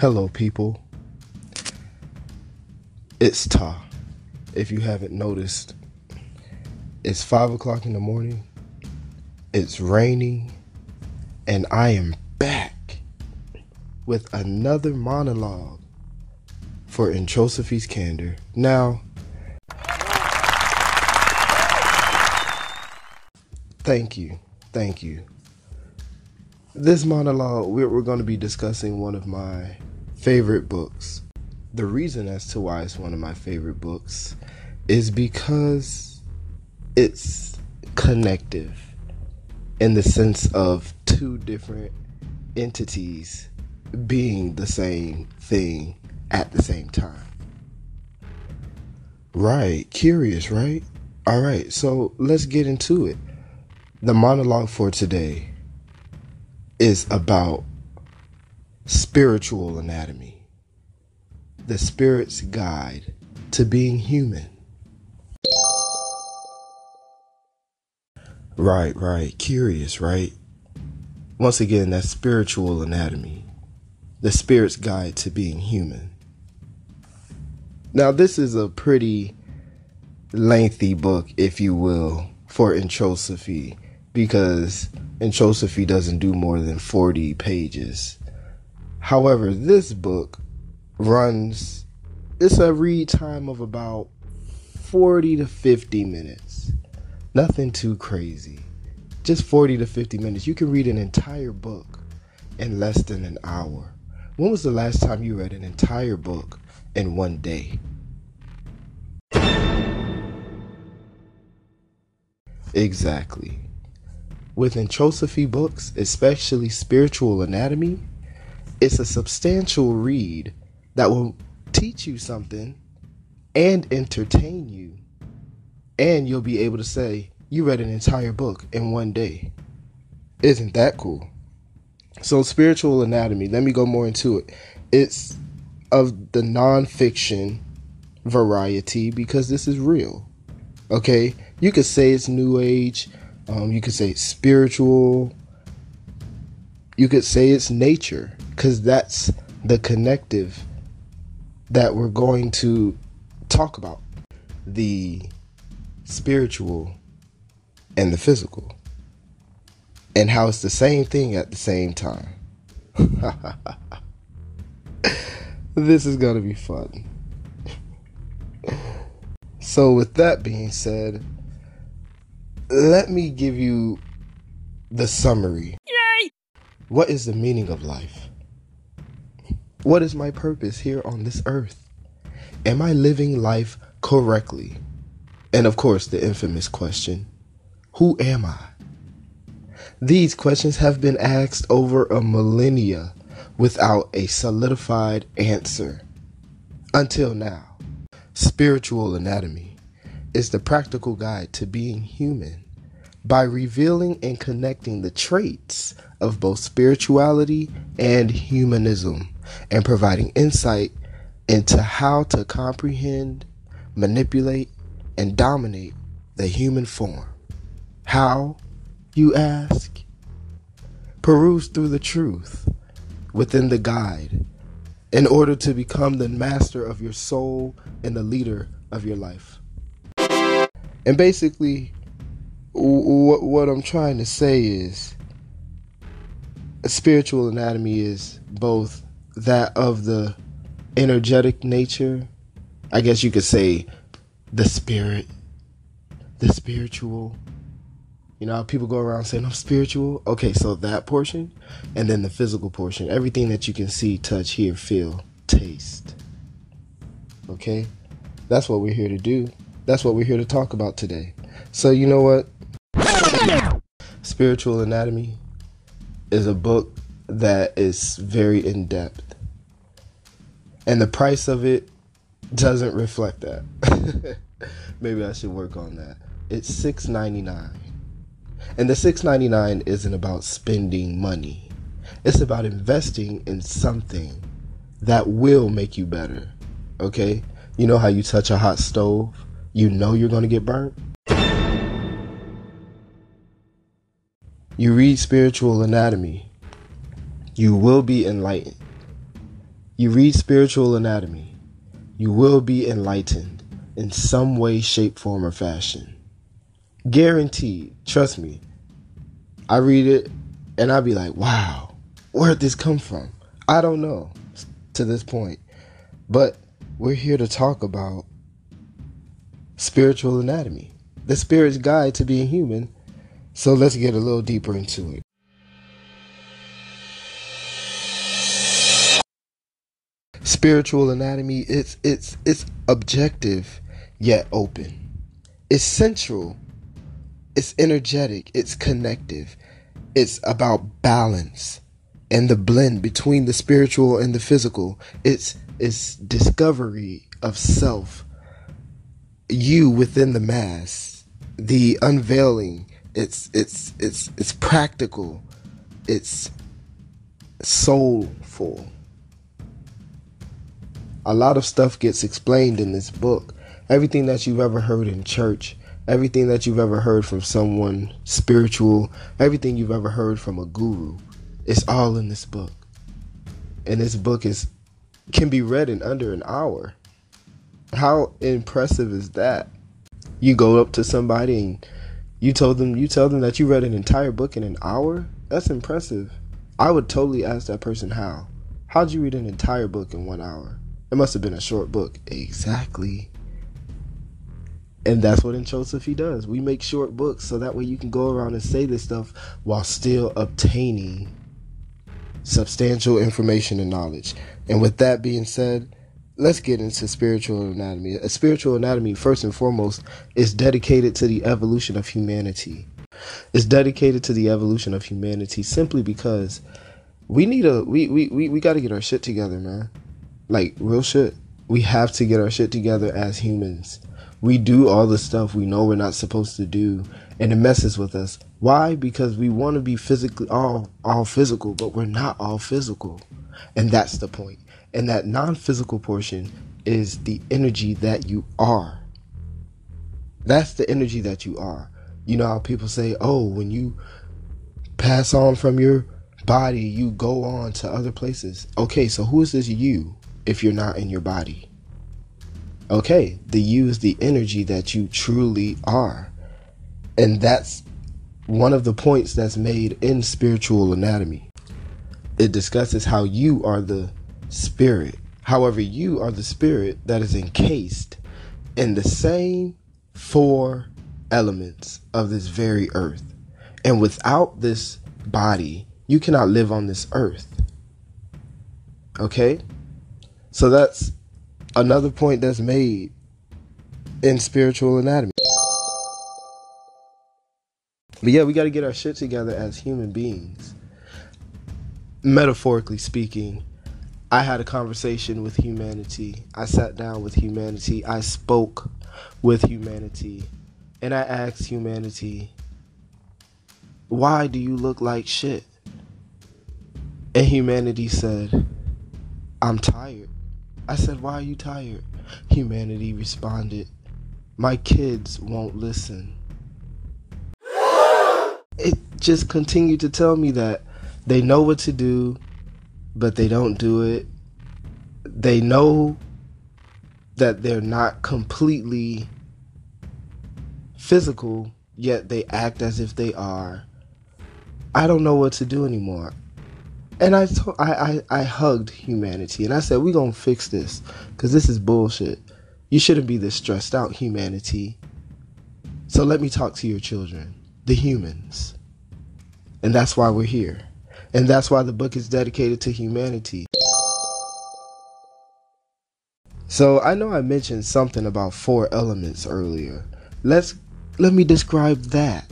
Hello, people. It's Ta. If you haven't noticed, it's five o'clock in the morning. It's raining, and I am back with another monologue for Introsophy's Candor. Now, thank you, thank you. This monologue, we're, we're going to be discussing one of my favorite books. The reason as to why it's one of my favorite books is because it's connective in the sense of two different entities being the same thing at the same time. Right, curious, right? All right, so let's get into it. The monologue for today is about spiritual anatomy, the spirit's guide to being human. Right, right. Curious, right? Once again, that spiritual anatomy, the spirit's guide to being human. Now, this is a pretty lengthy book, if you will, for introsophy, because introsophy doesn't do more than 40 pages. However, this book runs, it's a read time of about 40 to 50 minutes. Nothing too crazy. Just 40 to 50 minutes. You can read an entire book in less than an hour. When was the last time you read an entire book in one day? Exactly. With introsophy books, especially spiritual anatomy, it's a substantial read that will teach you something and entertain you. And you'll be able to say, you read an entire book in one day. Isn't that cool? So, spiritual anatomy, let me go more into it. It's of the nonfiction variety because this is real. Okay? You could say it's new age, um, you could say it's spiritual, you could say it's nature because that's the connective that we're going to talk about the spiritual and the physical and how it's the same thing at the same time. this is going to be fun. so, with that being said, let me give you the summary. Yay! What is the meaning of life? What is my purpose here on this earth? Am I living life correctly? And of course, the infamous question Who am I? These questions have been asked over a millennia without a solidified answer. Until now, spiritual anatomy is the practical guide to being human by revealing and connecting the traits of both spirituality and humanism and providing insight into how to comprehend, manipulate, and dominate the human form. How, you ask? Peruse through the truth within the guide in order to become the master of your soul and the leader of your life. And basically, what, what I'm trying to say is a spiritual anatomy is both that of the energetic nature. I guess you could say the spirit, the spiritual. You know, how people go around saying I'm spiritual. Okay, so that portion, and then the physical portion, everything that you can see, touch, hear, feel, taste. Okay, that's what we're here to do. That's what we're here to talk about today. So, you know what? Spiritual Anatomy is a book that is very in depth and the price of it doesn't reflect that. Maybe I should work on that. It's six ninety nine, and the six ninety nine isn't about spending money. It's about investing in something that will make you better. Okay, you know how you touch a hot stove, you know you're gonna get burnt. You read spiritual anatomy, you will be enlightened You read spiritual anatomy, you will be enlightened in some way, shape, form, or fashion. Guaranteed. Trust me. I read it and I'd be like, wow, where'd this come from? I don't know to this point. But we're here to talk about spiritual anatomy, the spirit's guide to being human. So let's get a little deeper into it. Spiritual anatomy it's it's it's objective yet open. It's central. It's energetic, it's connective. It's about balance and the blend between the spiritual and the physical. It's it's discovery of self, you within the mass, the unveiling. It's it's it's it's practical. It's soulful. A lot of stuff gets explained in this book. Everything that you've ever heard in church, everything that you've ever heard from someone spiritual, everything you've ever heard from a guru, it's all in this book. And this book is can be read in under an hour. How impressive is that? You go up to somebody and you told them you tell them that you read an entire book in an hour? That's impressive. I would totally ask that person how. How'd you read an entire book in one hour? It must have been a short book. Exactly. And that's what Introsophy does. We make short books so that way you can go around and say this stuff while still obtaining substantial information and knowledge. And with that being said, let's get into spiritual anatomy. A spiritual anatomy, first and foremost, is dedicated to the evolution of humanity. It's dedicated to the evolution of humanity simply because we need a we we we, we got to get our shit together, man. Like real shit. We have to get our shit together as humans. We do all the stuff we know we're not supposed to do and it messes with us. Why? Because we want to be physically all all physical, but we're not all physical. And that's the point. And that non-physical portion is the energy that you are. That's the energy that you are. You know how people say, "Oh, when you pass on from your body, you go on to other places." Okay, so who is this you if you're not in your body? Okay, the is the energy that you truly are. And that's one of the points that's made in spiritual anatomy. It discusses how you are the spirit. However, you are the spirit that is encased in the same four elements of this very earth. And without this body, you cannot live on this earth. Okay? So that's another point that's made in spiritual anatomy. But yeah, we got to get our shit together as human beings. Metaphorically speaking, I had a conversation with humanity. I sat down with humanity. I spoke with humanity. And I asked humanity, why do you look like shit? And humanity said, I'm tired. I said, why are you tired? Humanity responded, my kids won't listen it just continued to tell me that they know what to do, but they don't do it. They know that they're not completely physical, yet they act as if they are. I don't know what to do anymore. And I, I, I, I hugged humanity and I said, We're going to fix this because this is bullshit. You shouldn't be this stressed out, humanity. So let me talk to your children the humans. And that's why we're here. And that's why the book is dedicated to humanity. So I know I mentioned something about four elements earlier. Let's let me describe that.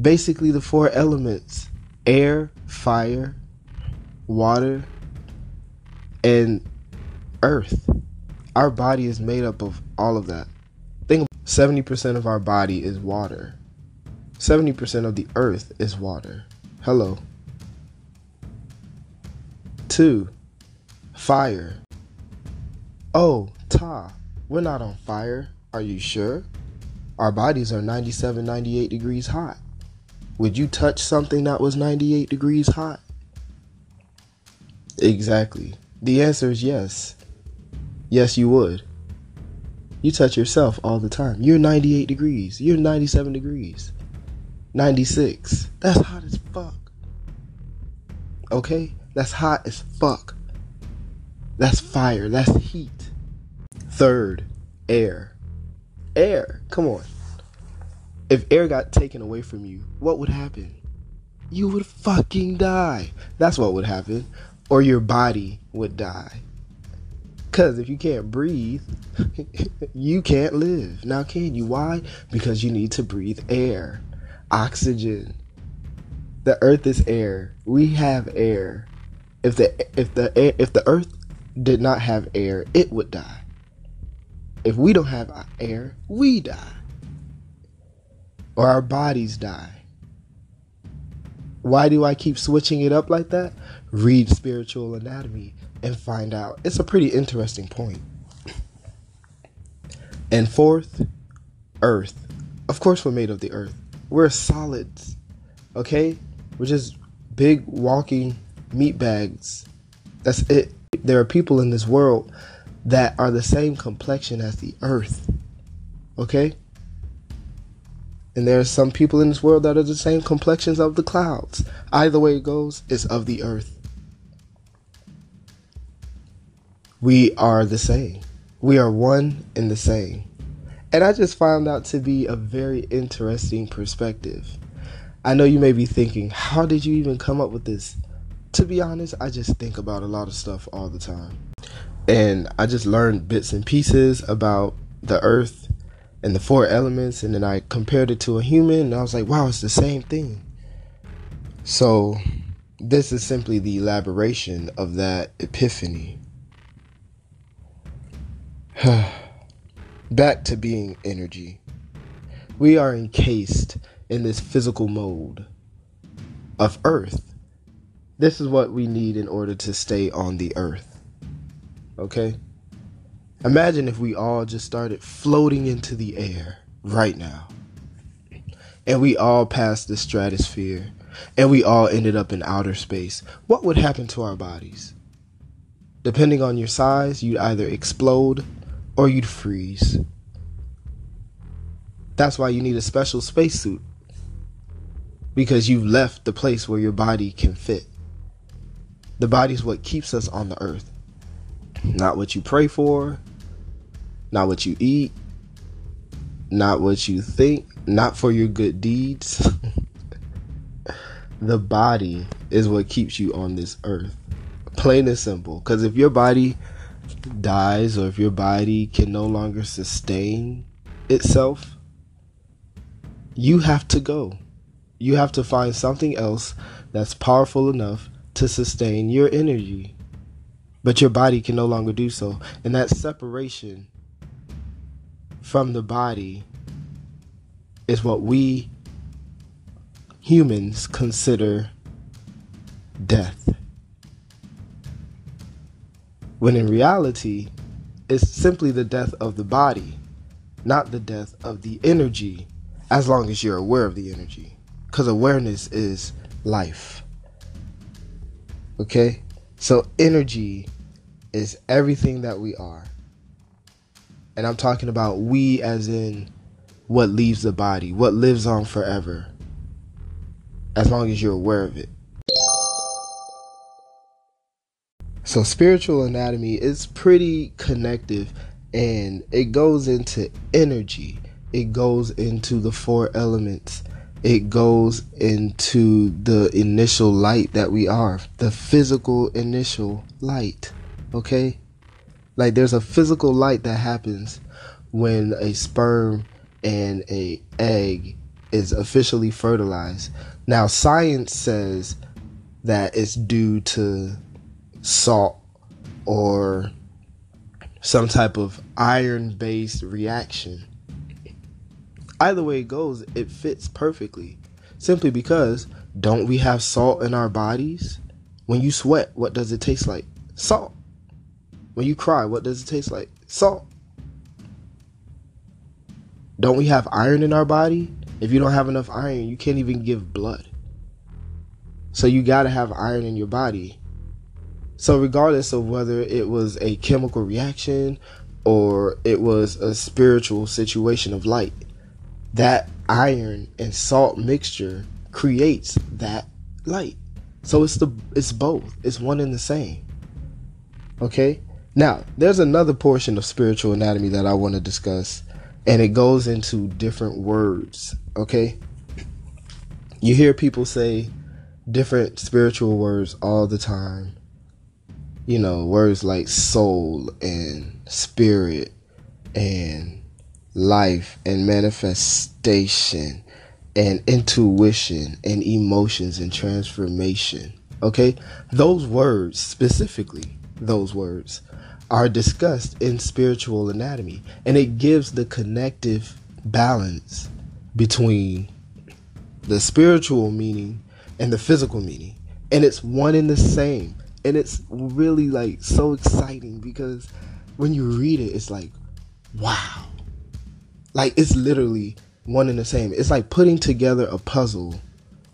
Basically the four elements: air, fire, water, and earth. Our body is made up of all of that. Think 70% of our body is water. 70% of the earth is water. Hello. Two, fire. Oh, Ta, we're not on fire. Are you sure? Our bodies are 97, 98 degrees hot. Would you touch something that was 98 degrees hot? Exactly. The answer is yes. Yes, you would. You touch yourself all the time. You're 98 degrees. You're 97 degrees. 96. That's hot as fuck. Okay? That's hot as fuck. That's fire. That's heat. Third, air. Air. Come on. If air got taken away from you, what would happen? You would fucking die. That's what would happen. Or your body would die. Because if you can't breathe, you can't live. Now, can you? Why? Because you need to breathe air, oxygen. The earth is air. We have air. If the if the if the earth did not have air, it would die. If we don't have air, we die. Or our bodies die. Why do I keep switching it up like that? Read spiritual anatomy and find out. It's a pretty interesting point. And fourth, earth. Of course, we're made of the earth. We're solids, okay? We're just big walking meat bags. That's it. There are people in this world that are the same complexion as the earth, okay? And there are some people in this world that are the same complexions of the clouds. Either way it goes, it's of the earth. we are the same. We are one and the same. And I just found out to be a very interesting perspective. I know you may be thinking, how did you even come up with this? To be honest, I just think about a lot of stuff all the time. And I just learned bits and pieces about the earth and the four elements, and then I compared it to a human, and I was like, wow, it's the same thing. So, this is simply the elaboration of that epiphany. Back to being energy. We are encased in this physical mold of Earth. This is what we need in order to stay on the Earth. Okay? Imagine if we all just started floating into the air right now. And we all passed the stratosphere and we all ended up in outer space. What would happen to our bodies? Depending on your size, you'd either explode or you'd freeze. That's why you need a special spacesuit. Because you've left the place where your body can fit. The body is what keeps us on the earth. Not what you pray for, not what you eat, not what you think, not for your good deeds. the body is what keeps you on this earth. Plain and simple. Because if your body dies or if your body can no longer sustain itself, you have to go. You have to find something else that's powerful enough to sustain your energy. But your body can no longer do so. And that separation from the body is what we humans consider death when in reality, it's simply the death of the body, not the death of the energy, as long as you're aware of the energy. Because awareness is life. Okay? So, energy is everything that we are. And I'm talking about we as in what leaves the body, what lives on forever, as long as you're aware of it. So spiritual anatomy is pretty connective and it goes into energy. It goes into the four elements. It goes into the initial light that we are, the physical initial light. Okay? Like there's a physical light that happens when a sperm and a egg is officially fertilized. Now science says that it's due to salt or some type of iron based reaction. Either way it goes, it fits perfectly. Simply because don't we have salt in our bodies? When you sweat, what does it taste like? Salt. When you cry, what does it taste like? Salt. Don't we have iron in our body? If you don't have enough iron, you can't even give blood. So you got to have iron in your body So, regardless of whether it was a chemical reaction or it was a spiritual situation of light, that iron and salt mixture creates that light. So it's the it's both. It's one and the same. Okay? Now, there's another portion of spiritual anatomy that I want to discuss and it goes into different words, okay? You hear people say different spiritual words all the time. You know, words like soul and spirit and life and manifestation and intuition and emotions and transformation. Okay? Those words, specifically, those words, are discussed in spiritual anatomy. And it gives the connective balance between the spiritual meaning and the physical meaning. And it's one and the same. And it's really like so exciting because when you read it, it's like, wow. Like it's literally one and the same. It's like putting together a puzzle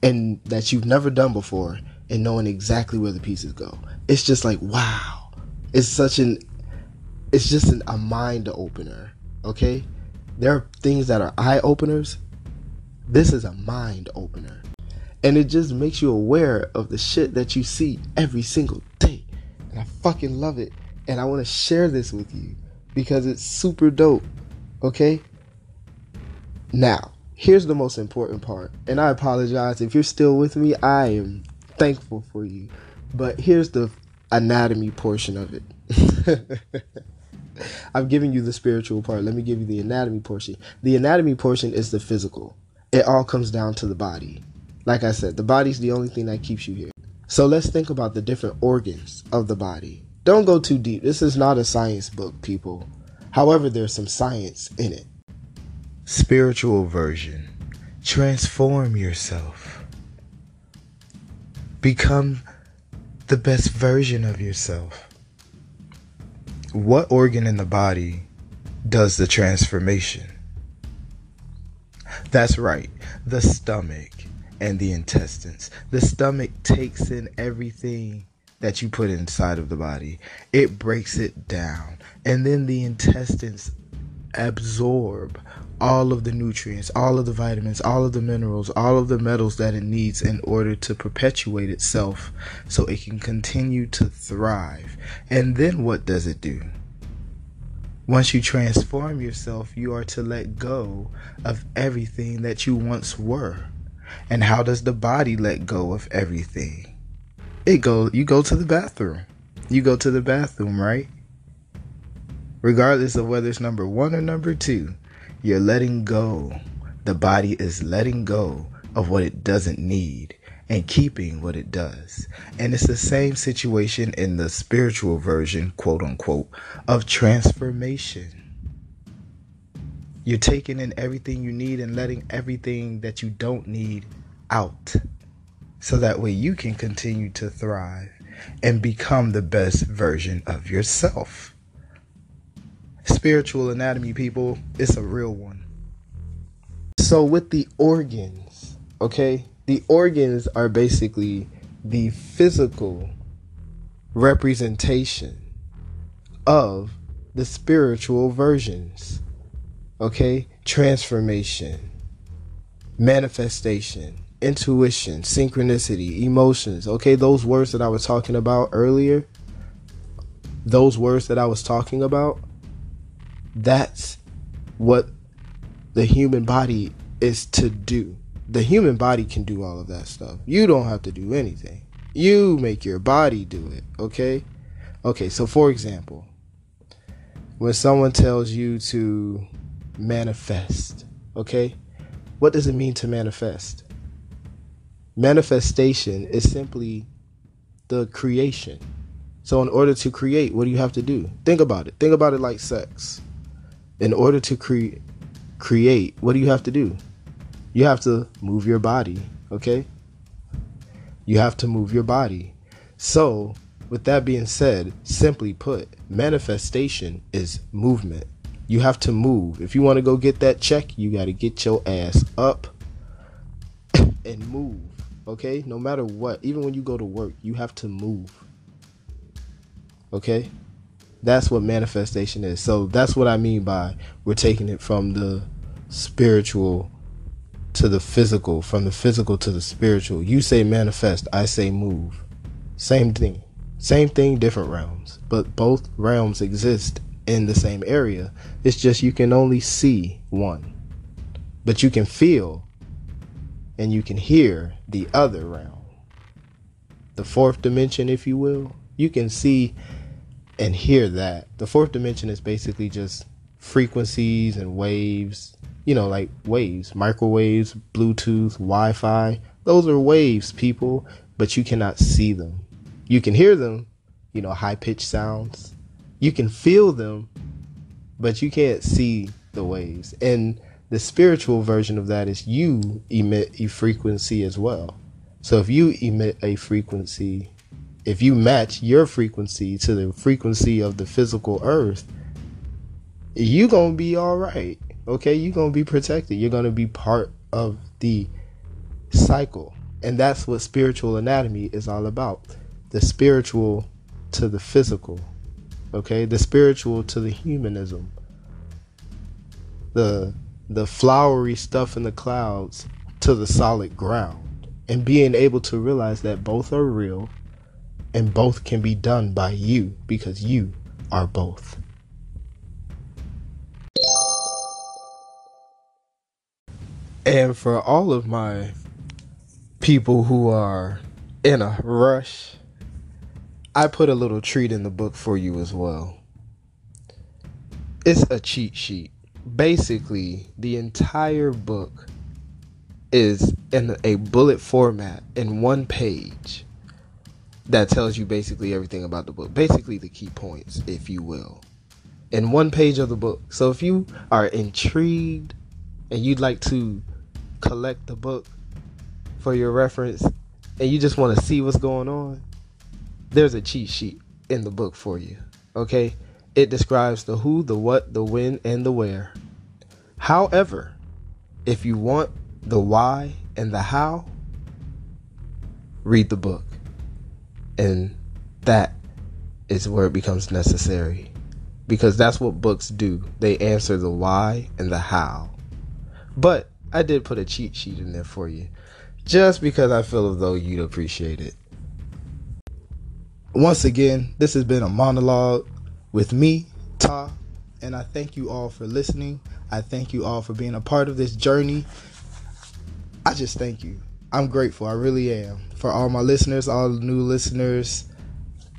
and that you've never done before and knowing exactly where the pieces go. It's just like wow. It's such an it's just an, a mind opener, okay? There are things that are eye openers. This is a mind opener. And it just makes you aware of the shit that you see every single day. And I fucking love it. And I want to share this with you because it's super dope. Okay? Now, here's the most important part. And I apologize if you're still with me. I am thankful for you. But here's the anatomy portion of it. I've given you the spiritual part. Let me give you the anatomy portion. The anatomy portion is the physical. It all comes down to the body. Like I said, the body's the only thing that keeps you here. So let's think about the different organs of the body. Don't go too deep. This is not a science book, people. However, there's some science in it. Spiritual version. Transform yourself. Become the best version of yourself. What organ in the body does the transformation? That's right, the stomach and the intestines. The stomach takes in everything that you put inside of the body, it breaks it down, and then the intestines absorb all of the nutrients, all of the vitamins, all of the minerals, all of the metals that it needs in order to perpetuate itself so it can continue to thrive. And then what does it do? Once you transform yourself, you are to let go of everything that you once were. And how does the body let go of everything? It go you go to the bathroom. You go to the bathroom, right? Regardless of whether it's number 1 or number 2, you're letting go. The body is letting go of what it doesn't need and keeping what it does. And it's the same situation in the spiritual version, quote unquote, of transformation. You're taking in everything you need and letting everything that you don't need out. So that way you can continue to thrive and become the best version of yourself spiritual anatomy, people, it's a real one. So, with the organs, okay, the organs are basically the physical representation of the spiritual versions, okay, transformation, manifestation, intuition, synchronicity, emotions, okay, those words that I was talking about earlier, those words that I was talking about that's what the human body is to do. The human body can do all of that stuff. You don't have to do anything. You make your body do it, okay? Okay, so for example, when someone tells you to manifest, okay? What does it mean to manifest? Manifestation is simply the creation. So, in order to create, what do you have to do? Think about it. Think about it like sex in order to create create, what do you have to do? You have to move your body, okay? You have to move your body. So, with that being said, simply put, manifestation is movement. You have to move. If you want to go get that check, you got to get your ass up and move, okay? No matter what, even when you go to work, you have to move. Okay? That's what manifestation is. So that's what I mean by we're taking it from the spiritual to the physical, from the physical to the spiritual. You say manifest, I say move. Same thing. Same thing, different realms. But both realms exist in the same area. It's just you can only see one. But you can feel and you can hear the other realm. The fourth dimension, if you will. You can see and hear that. The fourth dimension is basically just frequencies and waves, you know, like waves, microwaves, Bluetooth, Wi Fi. Those are waves, people, but you cannot see them. You can hear them, you know, high pitched sounds. You can feel them, but you can't see the waves. And the spiritual version of that is you emit a frequency as well. So if you emit a frequency if you match your frequency to the frequency of the physical earth, you're gonna be all right. Okay, you're gonna be protected. You're gonna be part of the cycle. And that's what spiritual anatomy is all about. The spiritual to the physical. Okay, the spiritual to the humanism. The the flowery stuff in the clouds to the solid ground. And being able to realize that both are real and both can be done by you because you are both. And for all of my people who are in a rush, I put a little treat in the book for you as well. It's a cheat sheet. Basically, the entire book is in a bullet format in one page that tells you basically everything about the book, basically the key points, if you will, in one page of the book. So if you are intrigued and you'd like to collect the book for your reference and you just want to see what's going on, there's a cheat sheet in the book for you. Okay? It describes the who, the what, the when, and the where. However, if you want the why and the how, read the book. And that is where it becomes necessary. Because that's what books do. They answer the why and the how. But I did put a cheat sheet in there for you. Just because I feel as though you'd appreciate it. Once again, this has been a monologue with me, Ta, and I thank you all for listening. I thank you all for being a part of this journey. I just thank you. I'm grateful. I really am. For all my listeners, all new listeners,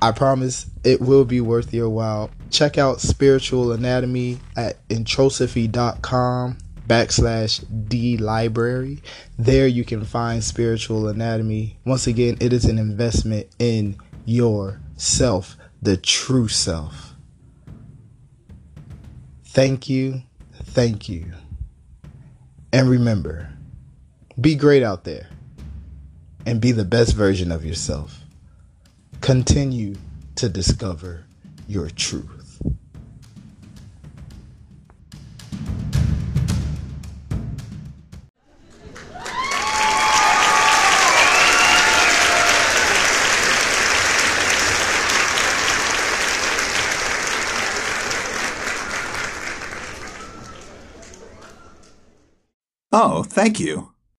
I promise it will be worth your while. Check out Spiritual Anatomy at introsophy.com backslash D library. There you can find Spiritual Anatomy. Once again, it is an investment in yourself, the true self. Thank you. Thank you. And remember, be great out there and be the best version of yourself. Continue to discover your truth. Oh, thank you.